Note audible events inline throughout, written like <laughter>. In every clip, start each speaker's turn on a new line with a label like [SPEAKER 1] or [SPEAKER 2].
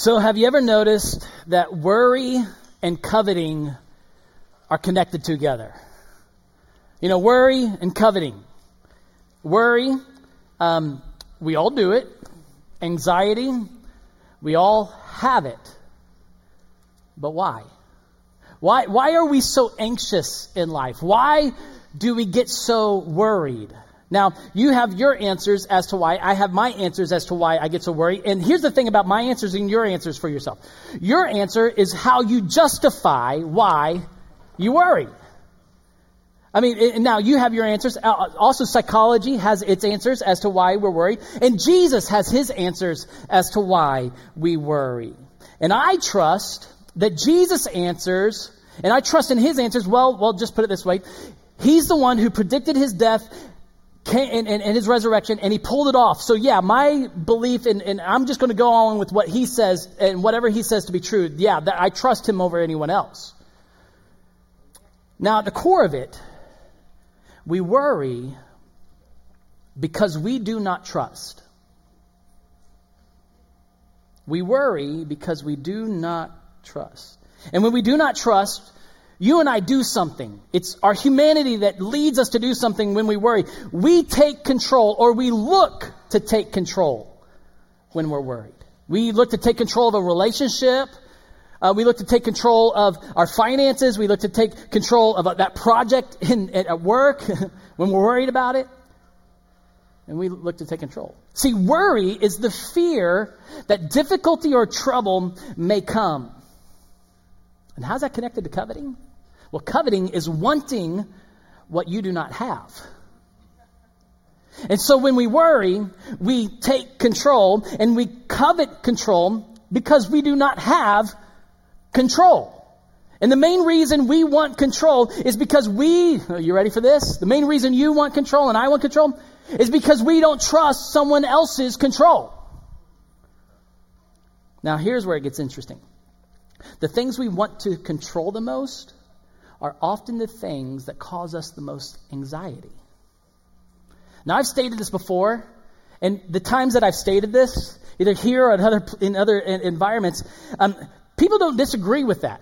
[SPEAKER 1] So, have you ever noticed that worry and coveting are connected together? You know, worry and coveting. Worry, um, we all do it. Anxiety, we all have it. But why? Why, why are we so anxious in life? Why do we get so worried? Now, you have your answers as to why. I have my answers as to why I get so worried. And here's the thing about my answers and your answers for yourself. Your answer is how you justify why you worry. I mean, now you have your answers. Uh, also, psychology has its answers as to why we're worried. And Jesus has his answers as to why we worry. And I trust that Jesus answers, and I trust in his answers. Well, well, just put it this way. He's the one who predicted his death and, and, and, his resurrection, and he pulled it off. So, yeah, my belief, in, and I'm just going to go on with what he says and whatever he says to be true. Yeah, that, I trust him over anyone else. Now, at the core of it, we worry because we do not trust. We worry because we do not trust. And when we do not trust, you and I do something. It's our humanity that leads us to do something when we worry. We take control or we look to take control when we're worried. We look to take control of a relationship. Uh, we look to take control of our finances. We look to take control of uh, that project in, at work <laughs> when we're worried about it. And we look to take control. See, worry is the fear that difficulty or trouble may come. And how's that connected to coveting? Well, coveting is wanting what you do not have. And so when we worry, we take control and we covet control because we do not have control. And the main reason we want control is because we, are you ready for this? The main reason you want control and I want control is because we don't trust someone else's control. Now here's where it gets interesting. The things we want to control the most are often the things that cause us the most anxiety. Now, I've stated this before, and the times that I've stated this, either here or in other, in other environments, um, people don't disagree with that.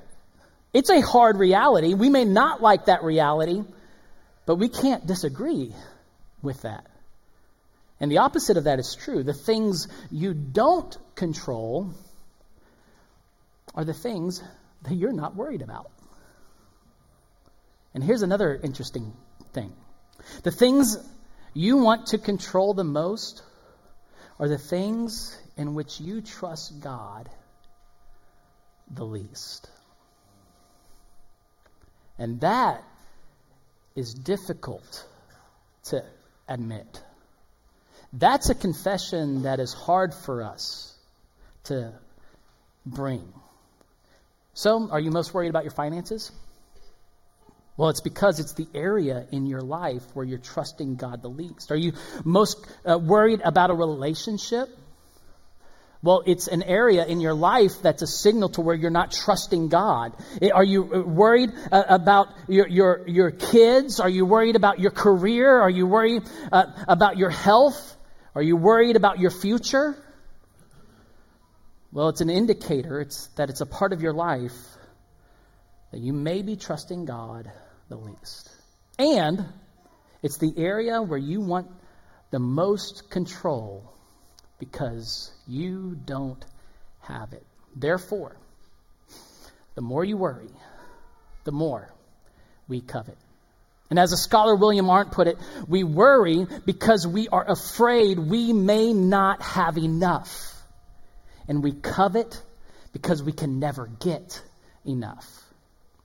[SPEAKER 1] It's a hard reality. We may not like that reality, but we can't disagree with that. And the opposite of that is true. The things you don't control are the things that you're not worried about. And here's another interesting thing the things you want to control the most are the things in which you trust God the least. And that is difficult to admit. That's a confession that is hard for us to bring. So, are you most worried about your finances? Well, it's because it's the area in your life where you're trusting God the least. Are you most uh, worried about a relationship? Well, it's an area in your life that's a signal to where you're not trusting God. Are you uh, worried uh, about your, your, your kids? Are you worried about your career? Are you worried uh, about your health? Are you worried about your future? Well, it's an indicator it's, that it's a part of your life that you may be trusting God the least. And it's the area where you want the most control because you don't have it. Therefore, the more you worry, the more we covet. And as a scholar, William Arndt put it, we worry because we are afraid we may not have enough. And we covet because we can never get enough.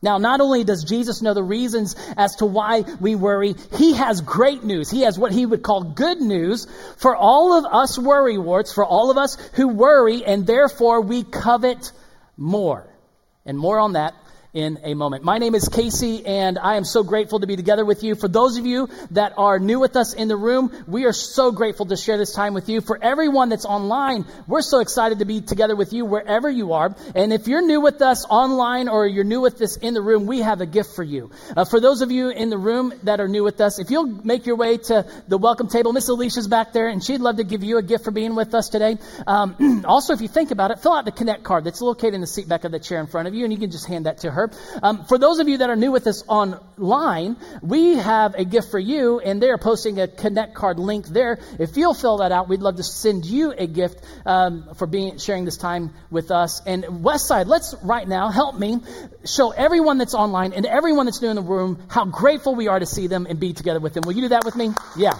[SPEAKER 1] Now, not only does Jesus know the reasons as to why we worry, he has great news. He has what he would call good news for all of us worrywarts, for all of us who worry, and therefore we covet more. And more on that in a moment. My name is Casey, and I am so grateful to be together with you. For those of you that are new with us in the room, we are so grateful to share this time with you. For everyone that's online, we're so excited to be together with you wherever you are. And if you're new with us online or you're new with us in the room, we have a gift for you. Uh, for those of you in the room that are new with us, if you'll make your way to the welcome table, Miss Alicia's back there, and she'd love to give you a gift for being with us today. Um, <clears throat> also, if you think about it, fill out the Connect card that's located in the seat back of the chair in front of you, and you can just hand that to her her. Um, for those of you that are new with us online, we have a gift for you, and they're posting a Connect card link there. If you'll fill that out, we'd love to send you a gift um, for being sharing this time with us. And Westside, let's right now help me show everyone that's online and everyone that's new in the room how grateful we are to see them and be together with them. Will you do that with me? Yeah.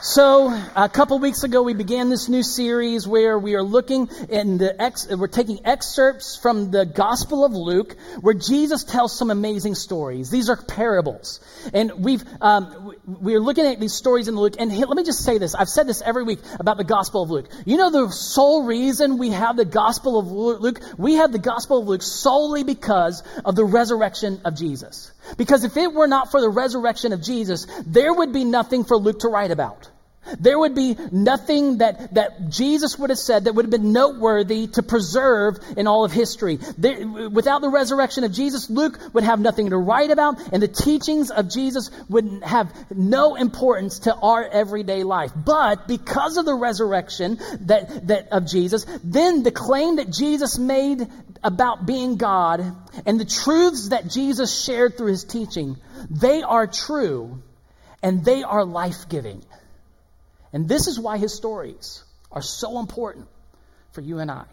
[SPEAKER 1] So, a couple weeks ago, we began this new series where we are looking in the ex, we're taking excerpts from the Gospel of Luke, where Jesus tells some amazing stories. These are parables, and we've um, we're looking at these stories in Luke. And let me just say this: I've said this every week about the Gospel of Luke. You know, the sole reason we have the Gospel of Luke, we have the Gospel of Luke solely because of the resurrection of Jesus. Because if it were not for the resurrection of Jesus, there would be nothing for Luke to write about. There would be nothing that, that Jesus would have said that would have been noteworthy to preserve in all of history. There, without the resurrection of Jesus, Luke would have nothing to write about, and the teachings of Jesus would have no importance to our everyday life. But because of the resurrection that, that of Jesus, then the claim that Jesus made about being God and the truths that Jesus shared through his teaching, they are true and they are life giving. And this is why his stories are so important for you and I.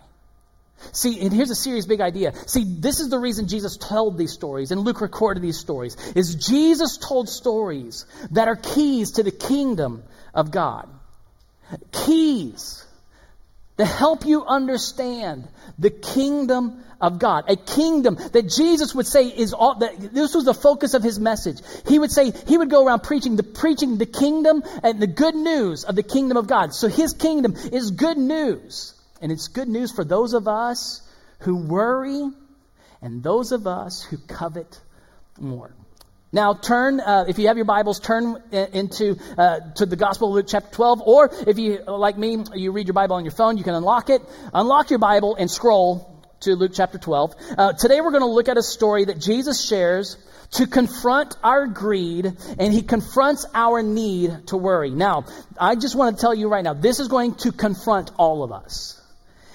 [SPEAKER 1] See, and here's a serious big idea. See, this is the reason Jesus told these stories, and Luke recorded these stories, is Jesus told stories that are keys to the kingdom of God. Keys to help you understand the kingdom of God. A kingdom that Jesus would say is all, that this was the focus of his message. He would say, he would go around preaching the, preaching the kingdom and the good news of the kingdom of God. So his kingdom is good news. And it's good news for those of us who worry and those of us who covet more. Now, turn, uh, if you have your Bibles, turn into uh, to the Gospel of Luke chapter 12, or if you, like me, you read your Bible on your phone, you can unlock it. Unlock your Bible and scroll to Luke chapter 12. Uh, today we're going to look at a story that Jesus shares to confront our greed and he confronts our need to worry. Now, I just want to tell you right now, this is going to confront all of us.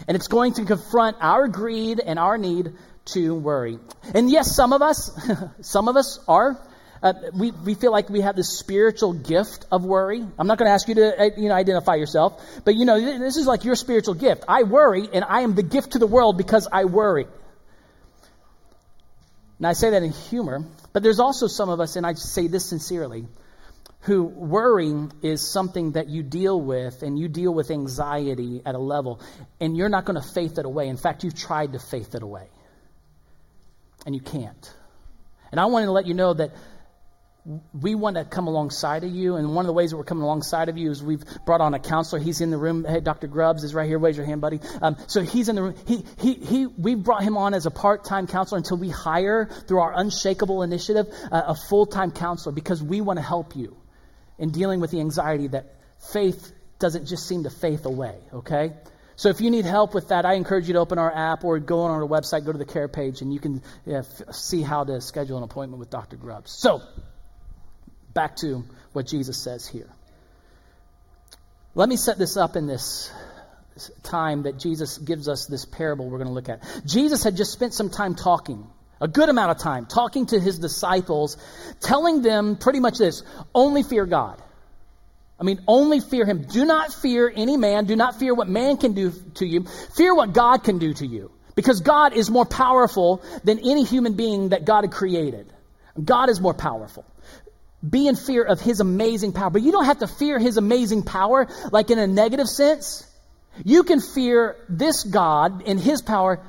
[SPEAKER 1] And it's going to confront our greed and our need to worry. And yes, some of us, <laughs> some of us are uh, we, we feel like we have this spiritual gift of worry. I'm not going to ask you to uh, you know, identify yourself, but you know, this is like your spiritual gift. I worry, and I am the gift to the world because I worry. And I say that in humor, but there's also some of us, and I say this sincerely, who worrying is something that you deal with, and you deal with anxiety at a level, and you're not going to faith it away. In fact, you've tried to faith it away, and you can't. And I want to let you know that we want to come alongside of you. And one of the ways that we're coming alongside of you is we've brought on a counselor. He's in the room. Hey, Dr. Grubbs is right here. Raise your hand, buddy. Um, so he's in the room. He, he, he, we brought him on as a part time counselor until we hire, through our Unshakable initiative, uh, a full time counselor because we want to help you in dealing with the anxiety that faith doesn't just seem to faith away, okay? So if you need help with that, I encourage you to open our app or go on our website, go to the care page, and you can yeah, f- see how to schedule an appointment with Dr. Grubbs. So, back to what Jesus says here. Let me set this up in this time that Jesus gives us this parable we're going to look at. Jesus had just spent some time talking, a good amount of time, talking to his disciples, telling them pretty much this only fear God. I mean, only fear him. Do not fear any man. Do not fear what man can do to you. Fear what God can do to you. Because God is more powerful than any human being that God had created. God is more powerful be in fear of his amazing power. But you don't have to fear his amazing power like in a negative sense. You can fear this God and his power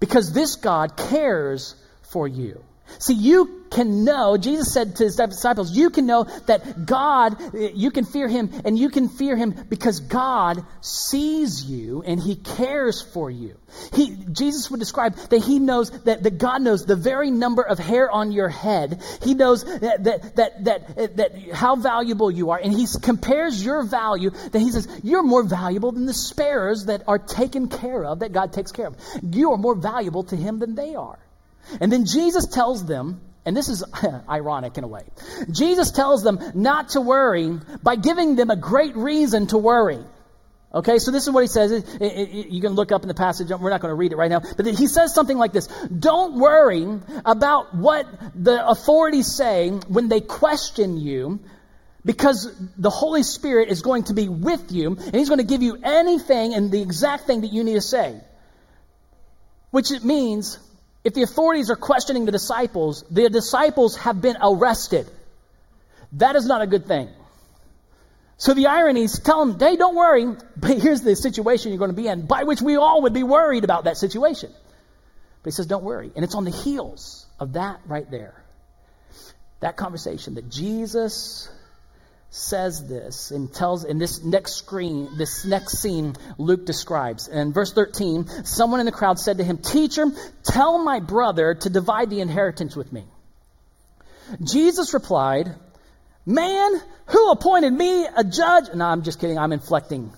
[SPEAKER 1] because this God cares for you. See, you can know, Jesus said to his disciples, you can know that God, you can fear him, and you can fear him because God sees you and he cares for you. He, Jesus would describe that he knows that, that God knows the very number of hair on your head. He knows that, that, that, that, that how valuable you are. And he compares your value, that he says, you're more valuable than the sparrows that are taken care of, that God takes care of. You are more valuable to him than they are. And then Jesus tells them, and this is <laughs> ironic in a way. Jesus tells them not to worry by giving them a great reason to worry. Okay, so this is what he says. It, it, it, you can look up in the passage. We're not going to read it right now. But he says something like this Don't worry about what the authorities say when they question you, because the Holy Spirit is going to be with you, and he's going to give you anything and the exact thing that you need to say. Which it means if the authorities are questioning the disciples, the disciples have been arrested. That is not a good thing. So the irony is tell them, hey, don't worry, but here's the situation you're going to be in, by which we all would be worried about that situation. But he says, don't worry. And it's on the heels of that right there. That conversation that Jesus says this and tells in this next screen, this next scene Luke describes. And verse 13, someone in the crowd said to him, Teacher, tell my brother to divide the inheritance with me. Jesus replied, Man, who appointed me a judge? No, I'm just kidding. I'm inflecting.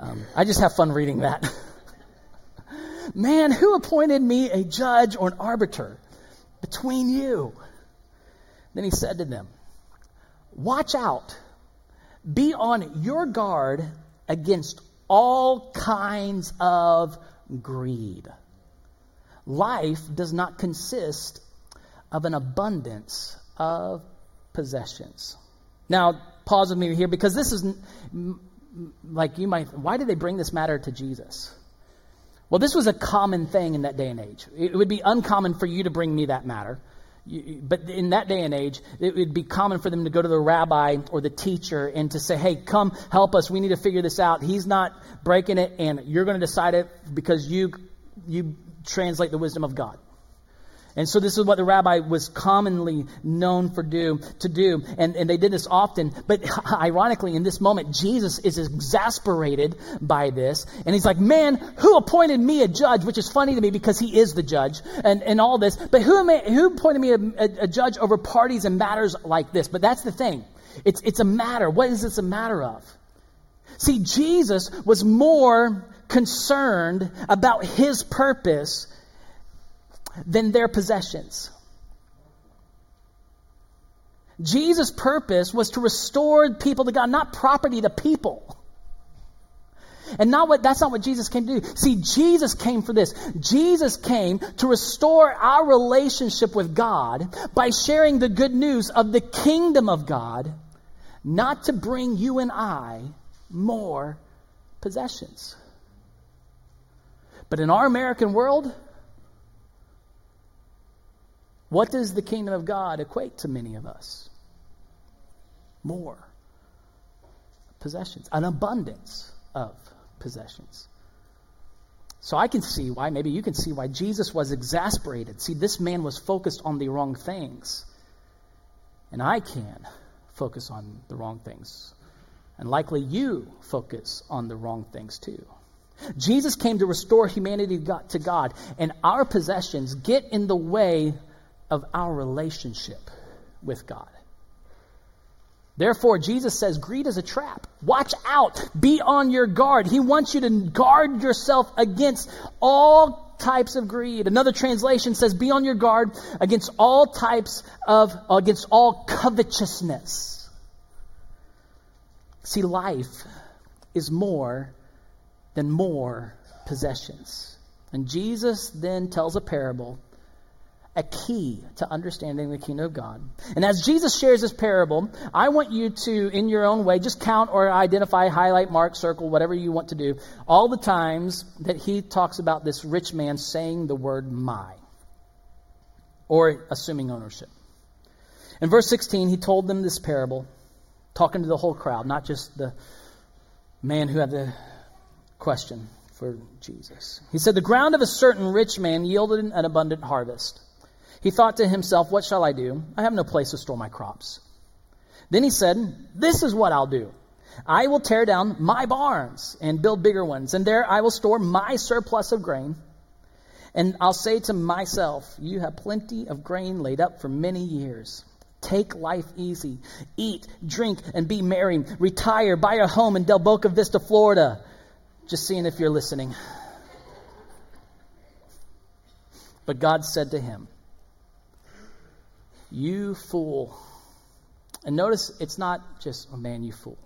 [SPEAKER 1] Um, I just have fun reading that. <laughs> Man, who appointed me a judge or an arbiter between you? Then he said to them, Watch out, be on your guard against all kinds of greed. Life does not consist of an abundance of possessions. Now, pause with me here because this is like you might, why did they bring this matter to Jesus? Well, this was a common thing in that day and age. It would be uncommon for you to bring me that matter but in that day and age, it would be common for them to go to the rabbi or the teacher and to say, hey, come help us. We need to figure this out. He's not breaking it, and you're going to decide it because you, you translate the wisdom of God. And so this is what the rabbi was commonly known for do to do. And, and they did this often. But <laughs> ironically, in this moment, Jesus is exasperated by this. And he's like, man, who appointed me a judge? Which is funny to me because he is the judge and, and all this. But who, who appointed me a, a, a judge over parties and matters like this? But that's the thing. It's, it's a matter. What is this a matter of? See, Jesus was more concerned about his purpose than their possessions. Jesus' purpose was to restore people to God, not property to people. And not what that's not what Jesus came to do. See, Jesus came for this. Jesus came to restore our relationship with God by sharing the good news of the kingdom of God, not to bring you and I more possessions. But in our American world, what does the kingdom of God equate to many of us? More possessions, an abundance of possessions. So I can see why, maybe you can see why Jesus was exasperated. See, this man was focused on the wrong things. And I can focus on the wrong things. And likely you focus on the wrong things too. Jesus came to restore humanity to God, and our possessions get in the way of our relationship with God. Therefore, Jesus says greed is a trap. Watch out. Be on your guard. He wants you to guard yourself against all types of greed. Another translation says be on your guard against all types of, against all covetousness. See, life is more than more possessions. And Jesus then tells a parable a key to understanding the kingdom of God. And as Jesus shares this parable, I want you to, in your own way, just count or identify, highlight, mark, circle, whatever you want to do, all the times that he talks about this rich man saying the word my or assuming ownership. In verse 16, he told them this parable, talking to the whole crowd, not just the man who had the question for Jesus. He said, The ground of a certain rich man yielded an abundant harvest. He thought to himself, What shall I do? I have no place to store my crops. Then he said, This is what I'll do. I will tear down my barns and build bigger ones, and there I will store my surplus of grain. And I'll say to myself, You have plenty of grain laid up for many years. Take life easy. Eat, drink, and be merry. Retire, buy a home in Del Boca Vista, Florida. Just seeing if you're listening. But God said to him, You fool. And notice it's not just, oh man, you fool.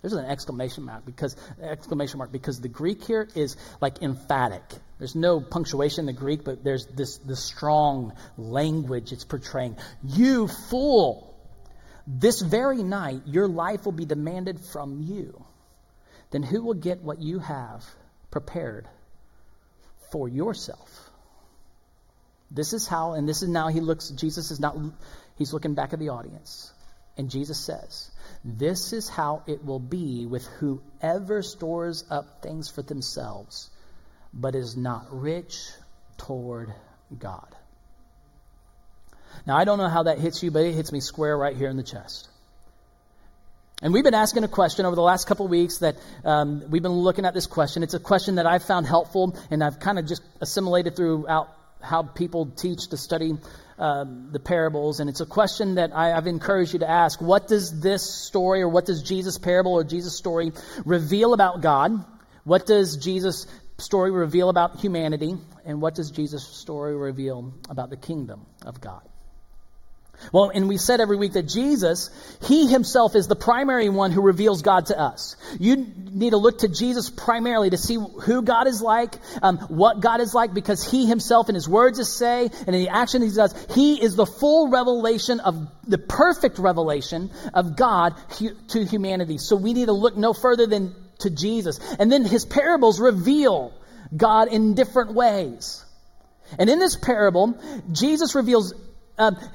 [SPEAKER 1] There's an exclamation mark because exclamation mark because the Greek here is like emphatic. There's no punctuation in the Greek, but there's this this strong language it's portraying. You fool! This very night your life will be demanded from you. Then who will get what you have prepared for yourself? This is how, and this is now he looks, Jesus is not, he's looking back at the audience. And Jesus says, This is how it will be with whoever stores up things for themselves, but is not rich toward God. Now, I don't know how that hits you, but it hits me square right here in the chest. And we've been asking a question over the last couple of weeks that um, we've been looking at this question. It's a question that I've found helpful, and I've kind of just assimilated throughout how people teach to study um, the parables, and it's a question that I, have encouraged you to ask. What does this story, or what does Jesus' parable or Jesus' story reveal about God? What does Jesus' story reveal about humanity? And what does Jesus' story reveal about the kingdom of God? Well, and we said every week that Jesus, He Himself is the primary one who reveals God to us. You need to look to Jesus primarily to see who God is like, um, what God is like, because He Himself in His words to say and in the action He does, He is the full revelation of the perfect revelation of God to humanity. So we need to look no further than to Jesus. And then His parables reveal God in different ways. And in this parable, Jesus reveals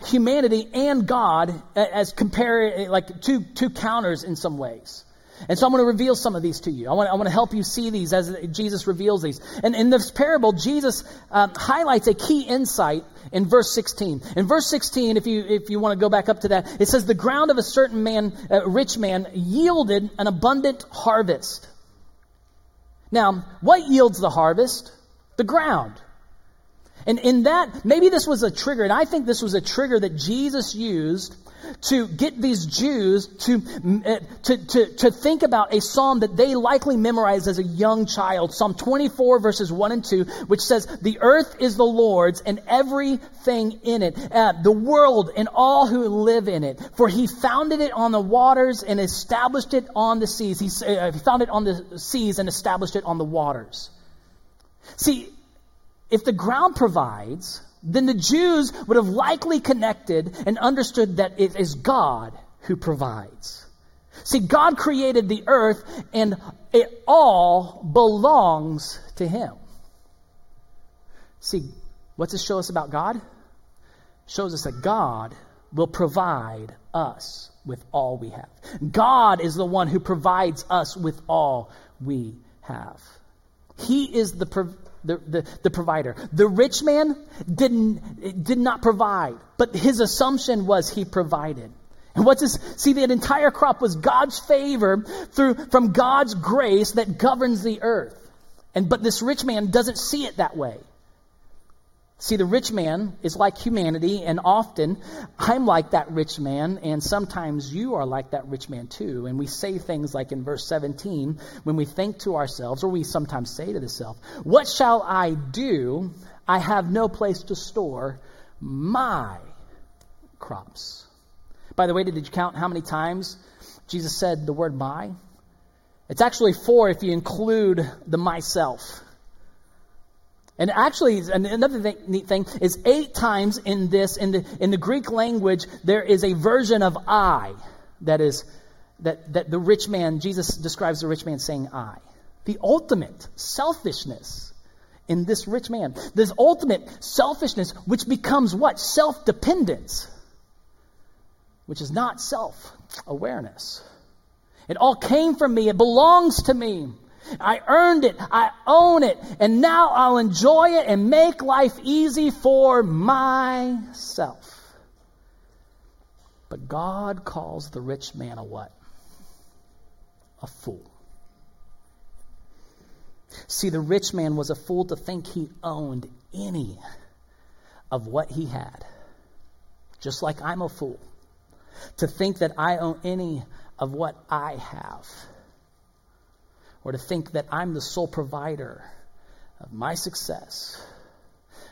[SPEAKER 1] humanity and God as compare like two two counters in some ways. And so I'm going to reveal some of these to you. I want, I want to help you see these as Jesus reveals these. And in this parable, Jesus um, highlights a key insight in verse 16. In verse 16, if you if you want to go back up to that, it says, "The ground of a certain man, a rich man, yielded an abundant harvest." Now, what yields the harvest? The ground. And in that, maybe this was a trigger, and I think this was a trigger that Jesus used to get these Jews to, uh, to, to, to think about a psalm that they likely memorized as a young child. Psalm 24 verses 1 and 2, which says, The earth is the Lord's and everything in it, uh, the world and all who live in it. For he founded it on the waters and established it on the seas. He, uh, he founded it on the seas and established it on the waters. See, if the ground provides, then the Jews would have likely connected and understood that it is God who provides. See, God created the earth and it all belongs to Him. See, what's this show us about God? Shows us that God will provide us with all we have. God is the one who provides us with all we have. He is the the, the, the provider. The rich man didn't, did not provide, but his assumption was he provided. And what's this? See, that entire crop was God's favor through, from God's grace that governs the earth. And, but this rich man doesn't see it that way. See, the rich man is like humanity, and often I'm like that rich man, and sometimes you are like that rich man too. And we say things like in verse 17, when we think to ourselves, or we sometimes say to the self, What shall I do? I have no place to store my crops. By the way, did you count how many times Jesus said the word my? It's actually four if you include the myself. And actually, another thing, neat thing is eight times in this, in the, in the Greek language, there is a version of I that is, that, that the rich man, Jesus describes the rich man saying I. The ultimate selfishness in this rich man. This ultimate selfishness, which becomes what? Self dependence, which is not self awareness. It all came from me, it belongs to me. I earned it. I own it. And now I'll enjoy it and make life easy for myself. But God calls the rich man a what? A fool. See, the rich man was a fool to think he owned any of what he had. Just like I'm a fool to think that I own any of what I have or to think that I'm the sole provider of my success,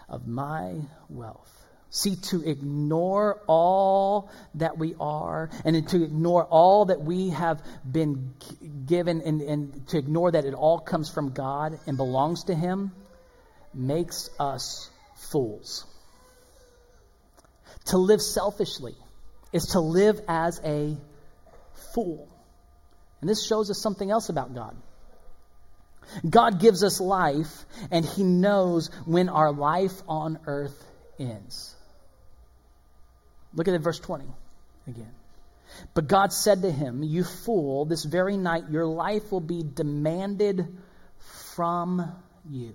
[SPEAKER 1] of my wealth. See, to ignore all that we are and to ignore all that we have been given and, and to ignore that it all comes from God and belongs to Him makes us fools. To live selfishly is to live as a fool. And this shows us something else about God. God gives us life, and He knows when our life on earth ends. Look at verse 20 again. But God said to him, You fool, this very night your life will be demanded from you.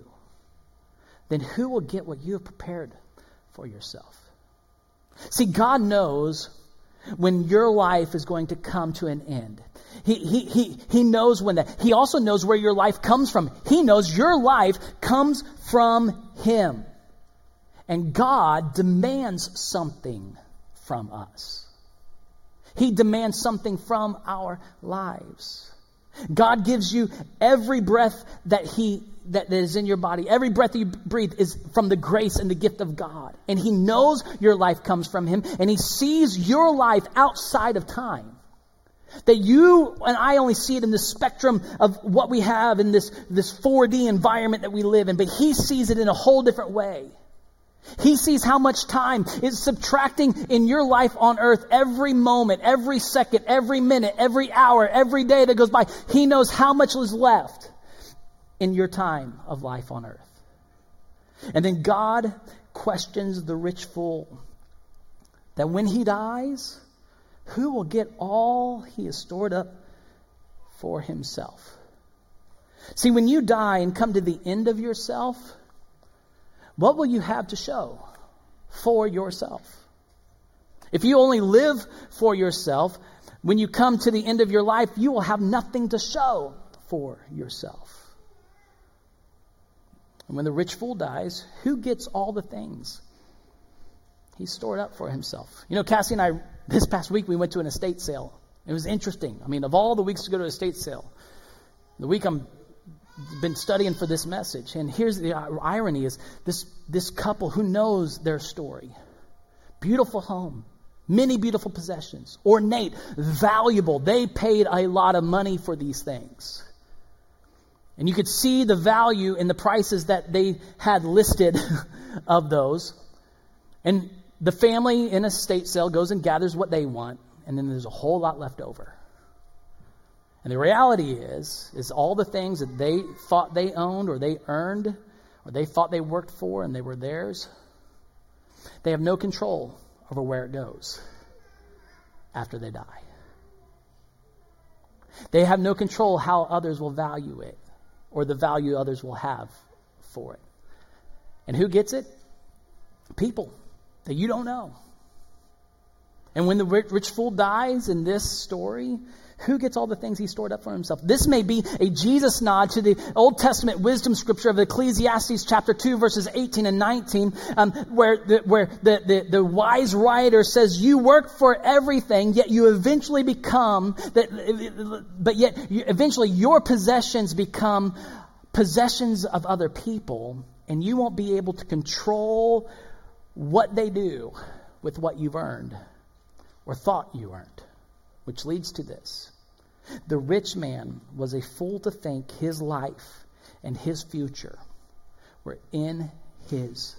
[SPEAKER 1] Then who will get what you have prepared for yourself? See, God knows when your life is going to come to an end. He, he, he, he knows when that. He also knows where your life comes from. He knows your life comes from Him. And God demands something from us. He demands something from our lives. God gives you every breath that He that is in your body, every breath you breathe is from the grace and the gift of God. And He knows your life comes from Him, and He sees your life outside of time. That you and I only see it in the spectrum of what we have in this, this 4D environment that we live in, but He sees it in a whole different way. He sees how much time is subtracting in your life on earth every moment, every second, every minute, every hour, every day that goes by. He knows how much is left in your time of life on earth. And then God questions the rich fool that when he dies, who will get all he has stored up for himself? See, when you die and come to the end of yourself, what will you have to show for yourself? If you only live for yourself, when you come to the end of your life, you will have nothing to show for yourself. And when the rich fool dies, who gets all the things he stored up for himself? You know, Cassie and I, this past week, we went to an estate sale. It was interesting. I mean, of all the weeks to go to an estate sale, the week I'm been studying for this message. And here's the irony is this, this couple who knows their story. Beautiful home, many beautiful possessions, ornate, valuable. They paid a lot of money for these things. And you could see the value in the prices that they had listed <laughs> of those. And the family in a state sale goes and gathers what they want, and then there's a whole lot left over. And the reality is, is all the things that they thought they owned or they earned or they thought they worked for and they were theirs, they have no control over where it goes after they die. They have no control how others will value it or the value others will have for it. And who gets it? People that you don't know. And when the rich fool dies in this story, who gets all the things he stored up for himself? This may be a Jesus nod to the Old Testament wisdom scripture of Ecclesiastes chapter 2 verses 18 and 19, um, where, the, where the, the, the wise writer says, you work for everything, yet you eventually become, that, but yet you, eventually your possessions become possessions of other people, and you won't be able to control what they do with what you've earned or thought you earned. Which leads to this the rich man was a fool to think his life and his future were in his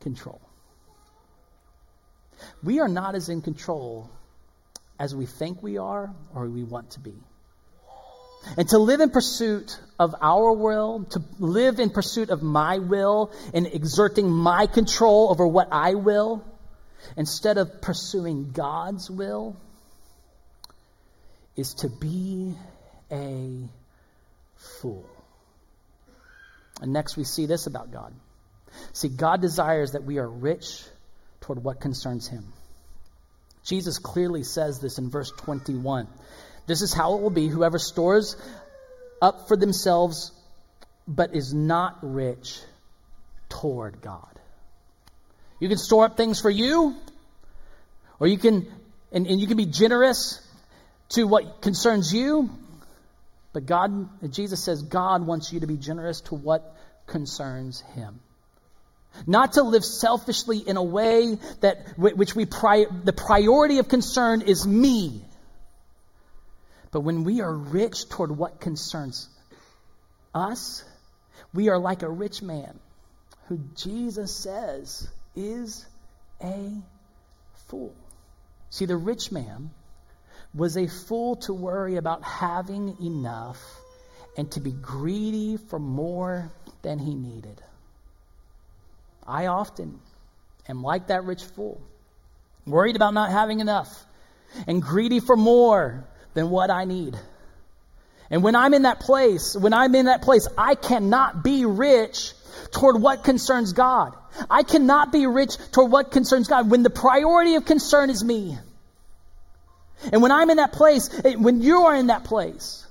[SPEAKER 1] control. We are not as in control as we think we are or we want to be. And to live in pursuit of our will, to live in pursuit of my will and exerting my control over what I will, instead of pursuing God's will, is to be a fool. And next we see this about God. See, God desires that we are rich toward what concerns him. Jesus clearly says this in verse 21. This is how it will be whoever stores up for themselves but is not rich toward God. You can store up things for you, or you can, and, and you can be generous to what concerns you. But God, Jesus says God wants you to be generous to what concerns Him. Not to live selfishly in a way that which we pri- the priority of concern is me. But when we are rich toward what concerns us, we are like a rich man who Jesus says is a fool. See, the rich man was a fool to worry about having enough and to be greedy for more than he needed. I often am like that rich fool, worried about not having enough and greedy for more than what I need. And when I'm in that place, when I'm in that place, I cannot be rich toward what concerns God. I cannot be rich toward what concerns God when the priority of concern is me. And when I'm in that place, when you are in that place,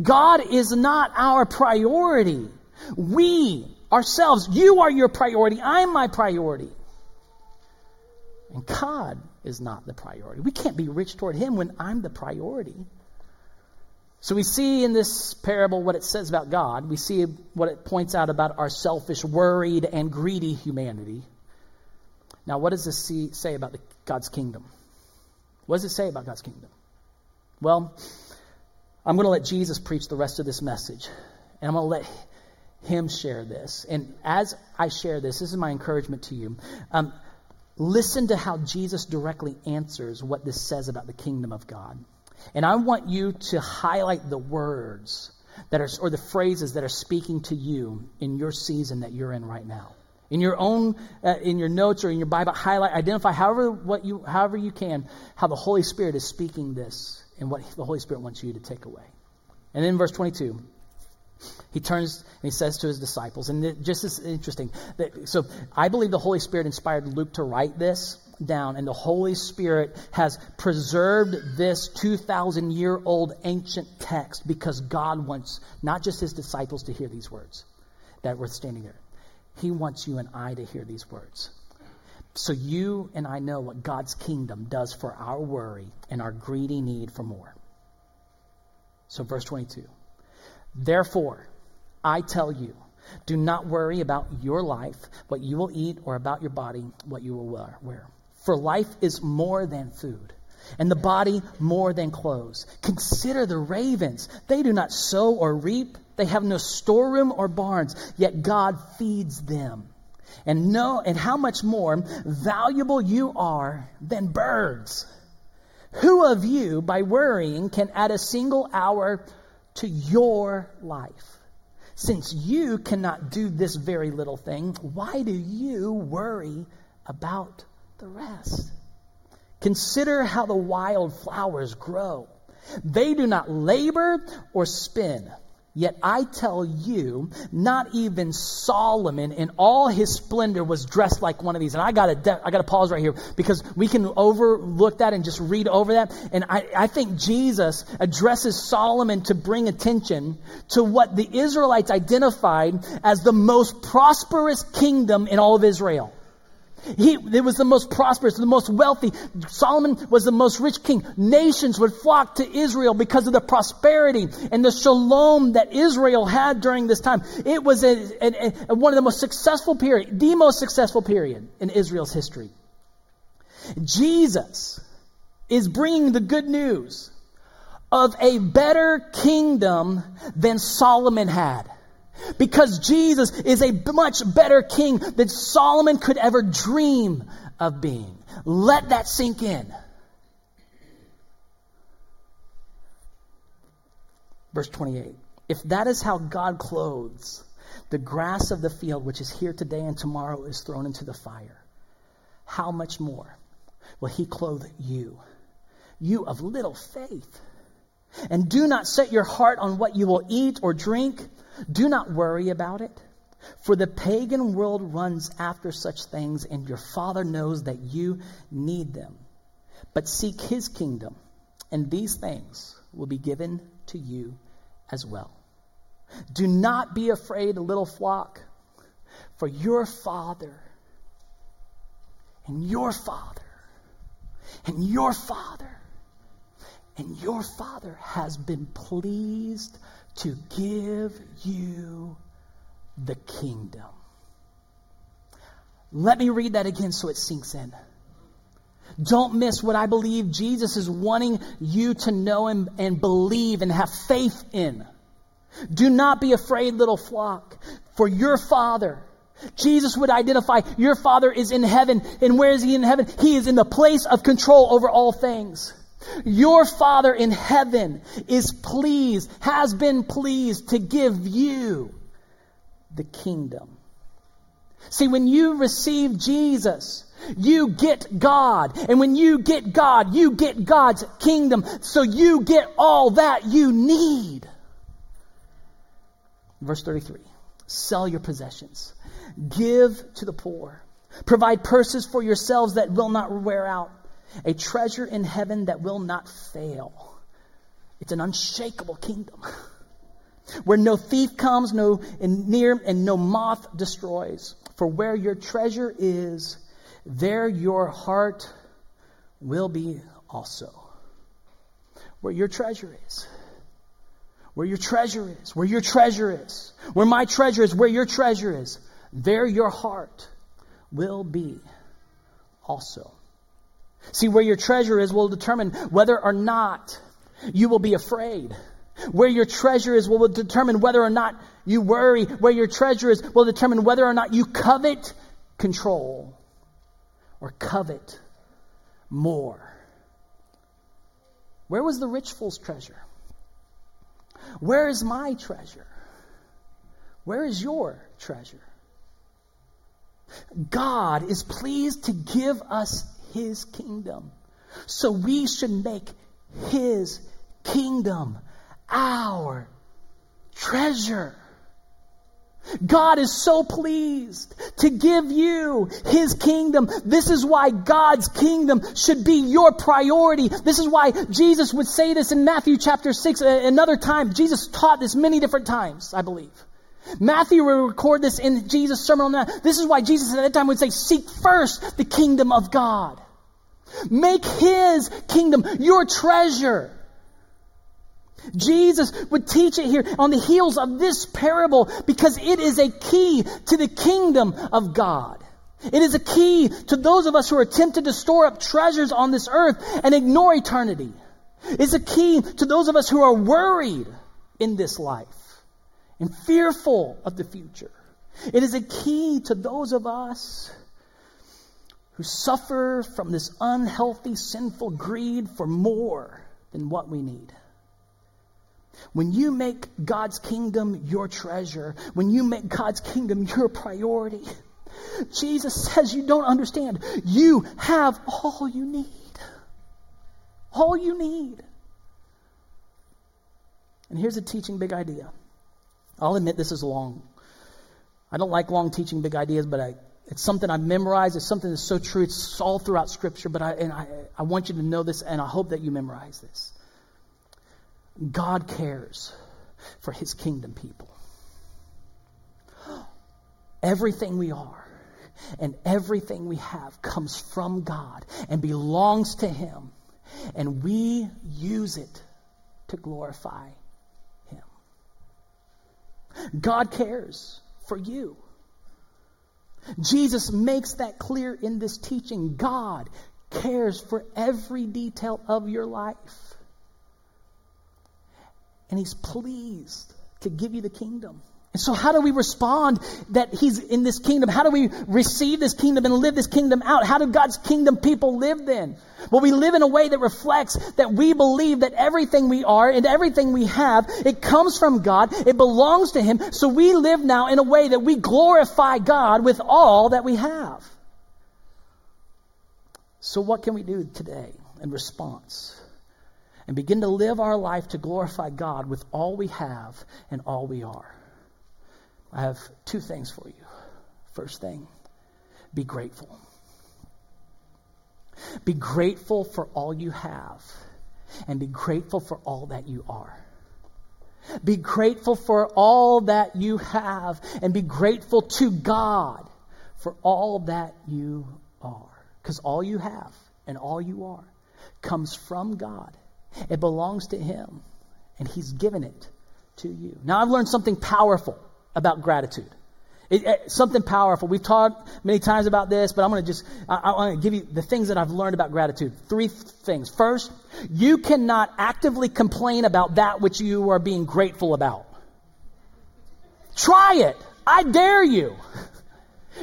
[SPEAKER 1] God is not our priority. We, ourselves, you are your priority. I'm my priority. And God is not the priority. We can't be rich toward Him when I'm the priority. So we see in this parable what it says about God. We see what it points out about our selfish, worried, and greedy humanity. Now, what does this see, say about the, God's kingdom? What does it say about God's kingdom? Well, I'm going to let Jesus preach the rest of this message, and I'm going to let him share this. And as I share this, this is my encouragement to you. Um, listen to how Jesus directly answers what this says about the kingdom of God. And I want you to highlight the words that are, or the phrases that are speaking to you in your season that you're in right now. In your own, uh, in your notes or in your Bible, highlight, identify however what you, however you can, how the Holy Spirit is speaking this and what the Holy Spirit wants you to take away. And then verse 22, he turns and he says to his disciples, and it just is interesting. That, so I believe the Holy Spirit inspired Luke to write this down, and the Holy Spirit has preserved this 2,000 year old ancient text because God wants not just his disciples to hear these words that were standing there, he wants you and I to hear these words. So you and I know what God's kingdom does for our worry and our greedy need for more. So, verse 22. Therefore, I tell you, do not worry about your life, what you will eat, or about your body, what you will wear. For life is more than food, and the body more than clothes. Consider the ravens. They do not sow or reap, they have no storeroom or barns, yet God feeds them. And know and how much more valuable you are than birds. Who of you, by worrying, can add a single hour to your life? Since you cannot do this very little thing, why do you worry about the rest. Consider how the wild flowers grow. They do not labor or spin. Yet I tell you, not even Solomon in all his splendor was dressed like one of these. And I gotta, de- I gotta pause right here because we can overlook that and just read over that. And I, I think Jesus addresses Solomon to bring attention to what the Israelites identified as the most prosperous kingdom in all of Israel. He it was the most prosperous, the most wealthy. Solomon was the most rich king. Nations would flock to Israel because of the prosperity and the shalom that Israel had during this time. It was a, a, a, one of the most successful period, the most successful period in Israel's history. Jesus is bringing the good news of a better kingdom than Solomon had. Because Jesus is a much better king than Solomon could ever dream of being. Let that sink in. Verse 28. If that is how God clothes the grass of the field, which is here today and tomorrow is thrown into the fire, how much more will he clothe you? You of little faith. And do not set your heart on what you will eat or drink. Do not worry about it. For the pagan world runs after such things, and your Father knows that you need them. But seek his kingdom, and these things will be given to you as well. Do not be afraid, little flock, for your Father and your Father and your Father and your Father has been pleased to give you the kingdom. Let me read that again so it sinks in. Don't miss what I believe Jesus is wanting you to know and, and believe and have faith in. Do not be afraid, little flock, for your Father, Jesus would identify your Father is in heaven. And where is He in heaven? He is in the place of control over all things. Your Father in heaven is pleased, has been pleased to give you the kingdom. See, when you receive Jesus, you get God. And when you get God, you get God's kingdom. So you get all that you need. Verse 33 Sell your possessions, give to the poor, provide purses for yourselves that will not wear out, a treasure in heaven that will not fail. It's an unshakable kingdom. <laughs> where no thief comes, no near, and no moth destroys. For where your treasure is, there your heart will be also. Where your treasure is. Where your treasure is. Where your treasure is. Where my treasure is. Where your treasure is. There your heart will be also. See, where your treasure is will determine whether or not you will be afraid. Where your treasure is will determine whether or not you worry. Where your treasure is will determine whether or not you covet control or covet more. Where was the rich fool's treasure? Where is my treasure? Where is your treasure? God is pleased to give us his kingdom. So we should make his kingdom our treasure. God is so pleased to give you His kingdom. This is why God's kingdom should be your priority. This is why Jesus would say this in Matthew chapter 6 uh, another time. Jesus taught this many different times, I believe. Matthew will record this in Jesus' Sermon on that. This is why Jesus at that time would say, seek first the kingdom of God. Make His kingdom your treasure. Jesus would teach it here on the heels of this parable because it is a key to the kingdom of God. It is a key to those of us who are tempted to store up treasures on this earth and ignore eternity. It's a key to those of us who are worried in this life and fearful of the future. It is a key to those of us who suffer from this unhealthy, sinful greed for more than what we need. When you make God's kingdom your treasure, when you make God's kingdom your priority, Jesus says you don't understand. You have all you need. All you need. And here's a teaching big idea. I'll admit this is long. I don't like long teaching big ideas, but I, it's something I've memorized. It's something that's so true. It's all throughout Scripture, but I, and I, I want you to know this, and I hope that you memorize this. God cares for his kingdom people. <gasps> Everything we are and everything we have comes from God and belongs to him, and we use it to glorify him. God cares for you. Jesus makes that clear in this teaching. God cares for every detail of your life and he's pleased to give you the kingdom. And so, how do we respond that He's in this kingdom? How do we receive this kingdom and live this kingdom out? How do God's kingdom people live then? Well, we live in a way that reflects that we believe that everything we are and everything we have, it comes from God, it belongs to Him. So, we live now in a way that we glorify God with all that we have. So, what can we do today in response? and begin to live our life to glorify God with all we have and all we are. I have two things for you. First thing, be grateful. Be grateful for all you have and be grateful for all that you are. Be grateful for all that you have and be grateful to God for all that you are. Because all you have and all you are comes from God. It belongs to Him, and He's given it to you. Now, I've learned something powerful about gratitude. It, it, something powerful. We've talked many times about this, but I'm going to just, I, I want to give you the things that I've learned about gratitude. Three things. First, you cannot actively complain about that which you are being grateful about. Try it. I dare you.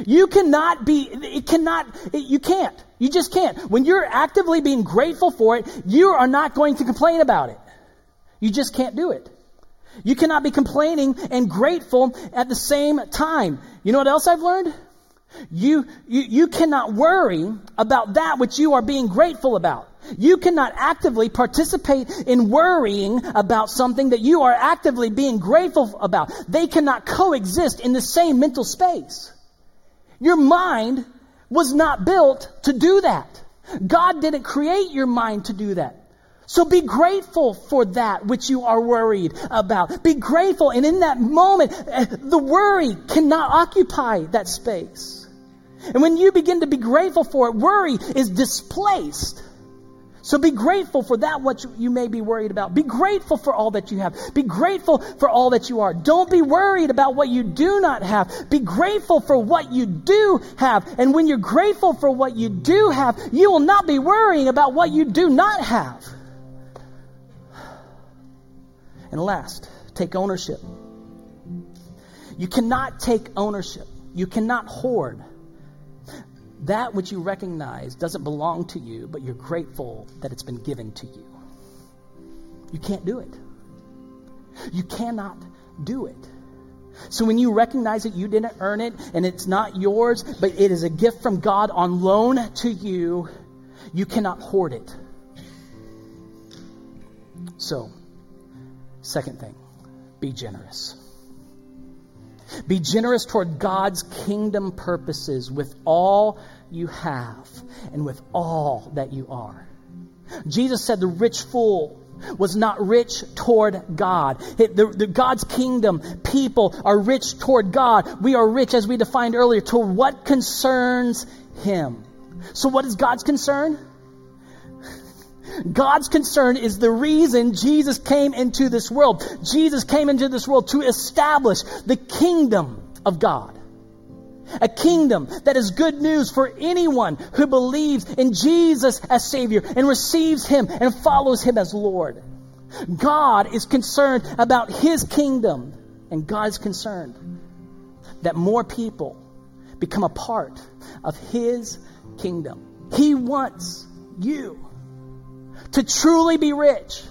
[SPEAKER 1] You cannot be, it cannot, you can't. You just can't. When you're actively being grateful for it, you are not going to complain about it. You just can't do it. You cannot be complaining and grateful at the same time. You know what else I've learned? You, you, you cannot worry about that which you are being grateful about. You cannot actively participate in worrying about something that you are actively being grateful about. They cannot coexist in the same mental space. Your mind was not built to do that. God didn't create your mind to do that. So be grateful for that which you are worried about. Be grateful. And in that moment, eh, the worry cannot occupy that space. And when you begin to be grateful for it, worry is displaced. So be grateful for that what you may be worried about. Be grateful for all that you have. Be grateful for all that you are. Don't be worried about what you do not have. Be grateful for what you do have. And when you're grateful for what you do have, you will not be worrying about what you do not have. And last, take ownership. You cannot take ownership. You cannot hoard that which you recognize doesn't belong to you, but you're grateful that it's been given to you. You can't do it. You cannot do it. So when you recognize that you didn't earn it and it's not yours, but it is a gift from God on loan to you, you cannot hoard it. So, second thing, be generous. Be generous toward God's kingdom purposes with all you have and with all that you are. Jesus said the rich fool was not rich toward God. The, the, God's kingdom people are rich toward God. We are rich, as we defined earlier, to what concerns Him. So, what is God's concern? God's concern is the reason Jesus came into this world. Jesus came into this world to establish the kingdom of God. A kingdom that is good news for anyone who believes in Jesus as Savior and receives Him and follows Him as Lord. God is concerned about His kingdom, and God is concerned that more people become a part of His kingdom. He wants you to truly be rich.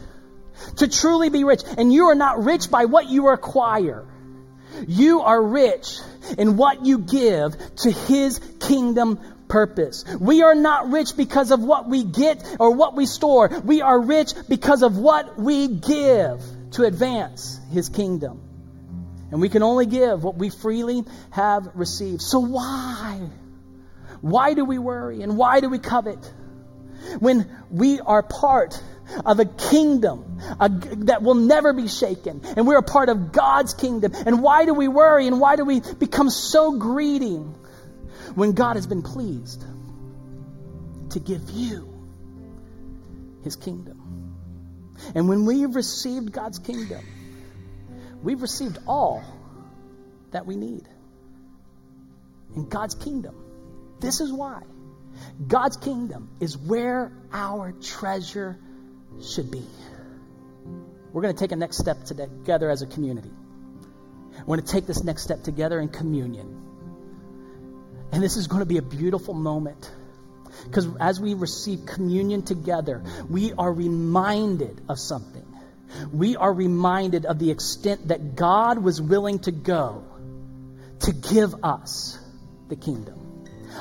[SPEAKER 1] To truly be rich. And you are not rich by what you acquire. You are rich in what you give to His kingdom purpose. We are not rich because of what we get or what we store. We are rich because of what we give to advance His kingdom. And we can only give what we freely have received. So why? Why do we worry and why do we covet? When we are part of a kingdom a, that will never be shaken. And we're a part of God's kingdom. And why do we worry and why do we become so greedy when God has been pleased to give you his kingdom? And when we've received God's kingdom, we've received all that we need in God's kingdom. This is why God's kingdom is where our treasure should be. We're going to take a next step together as a community. We're going to take this next step together in communion. And this is going to be a beautiful moment. Because as we receive communion together, we are reminded of something. We are reminded of the extent that God was willing to go to give us the kingdom.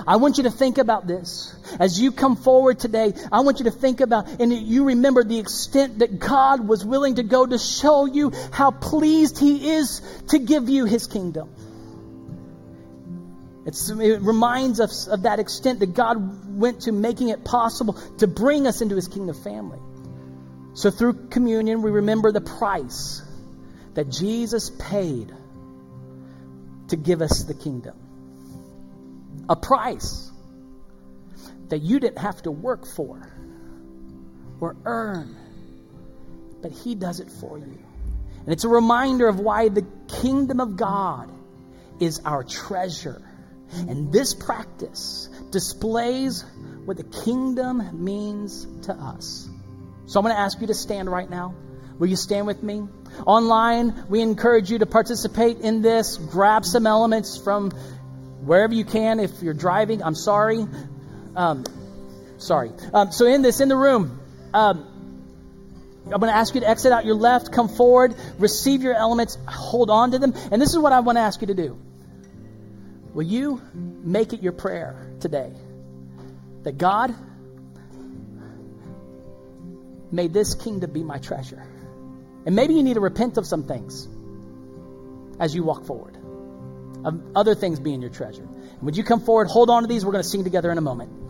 [SPEAKER 1] I want you to think about this. As you come forward today, I want you to think about and you remember the extent that God was willing to go to show you how pleased He is to give you His kingdom. It's, it reminds us of that extent that God went to making it possible to bring us into His kingdom family. So through communion, we remember the price that Jesus paid to give us the kingdom a price that you didn't have to work for or earn, but He does it for you. And it's a reminder of why the kingdom of God is our treasure. And this practice displays what the kingdom means to us. So I'm going to ask you to stand right now. Will you stand with me? Online, we encourage you to participate in this. Grab some elements from wherever you can. If you're driving, I'm sorry. Um, sorry. Um, so in this, in the room, um, I'm going to ask you to exit out your left, come forward, receive your elements, hold on to them. And this is what I want to ask you to do. Will you make it your prayer today that God may this kingdom be my treasure? And maybe you need to repent of some things as you walk forward of other things being your treasure. And would you come forward, hold on to these? We're going to sing together in a moment.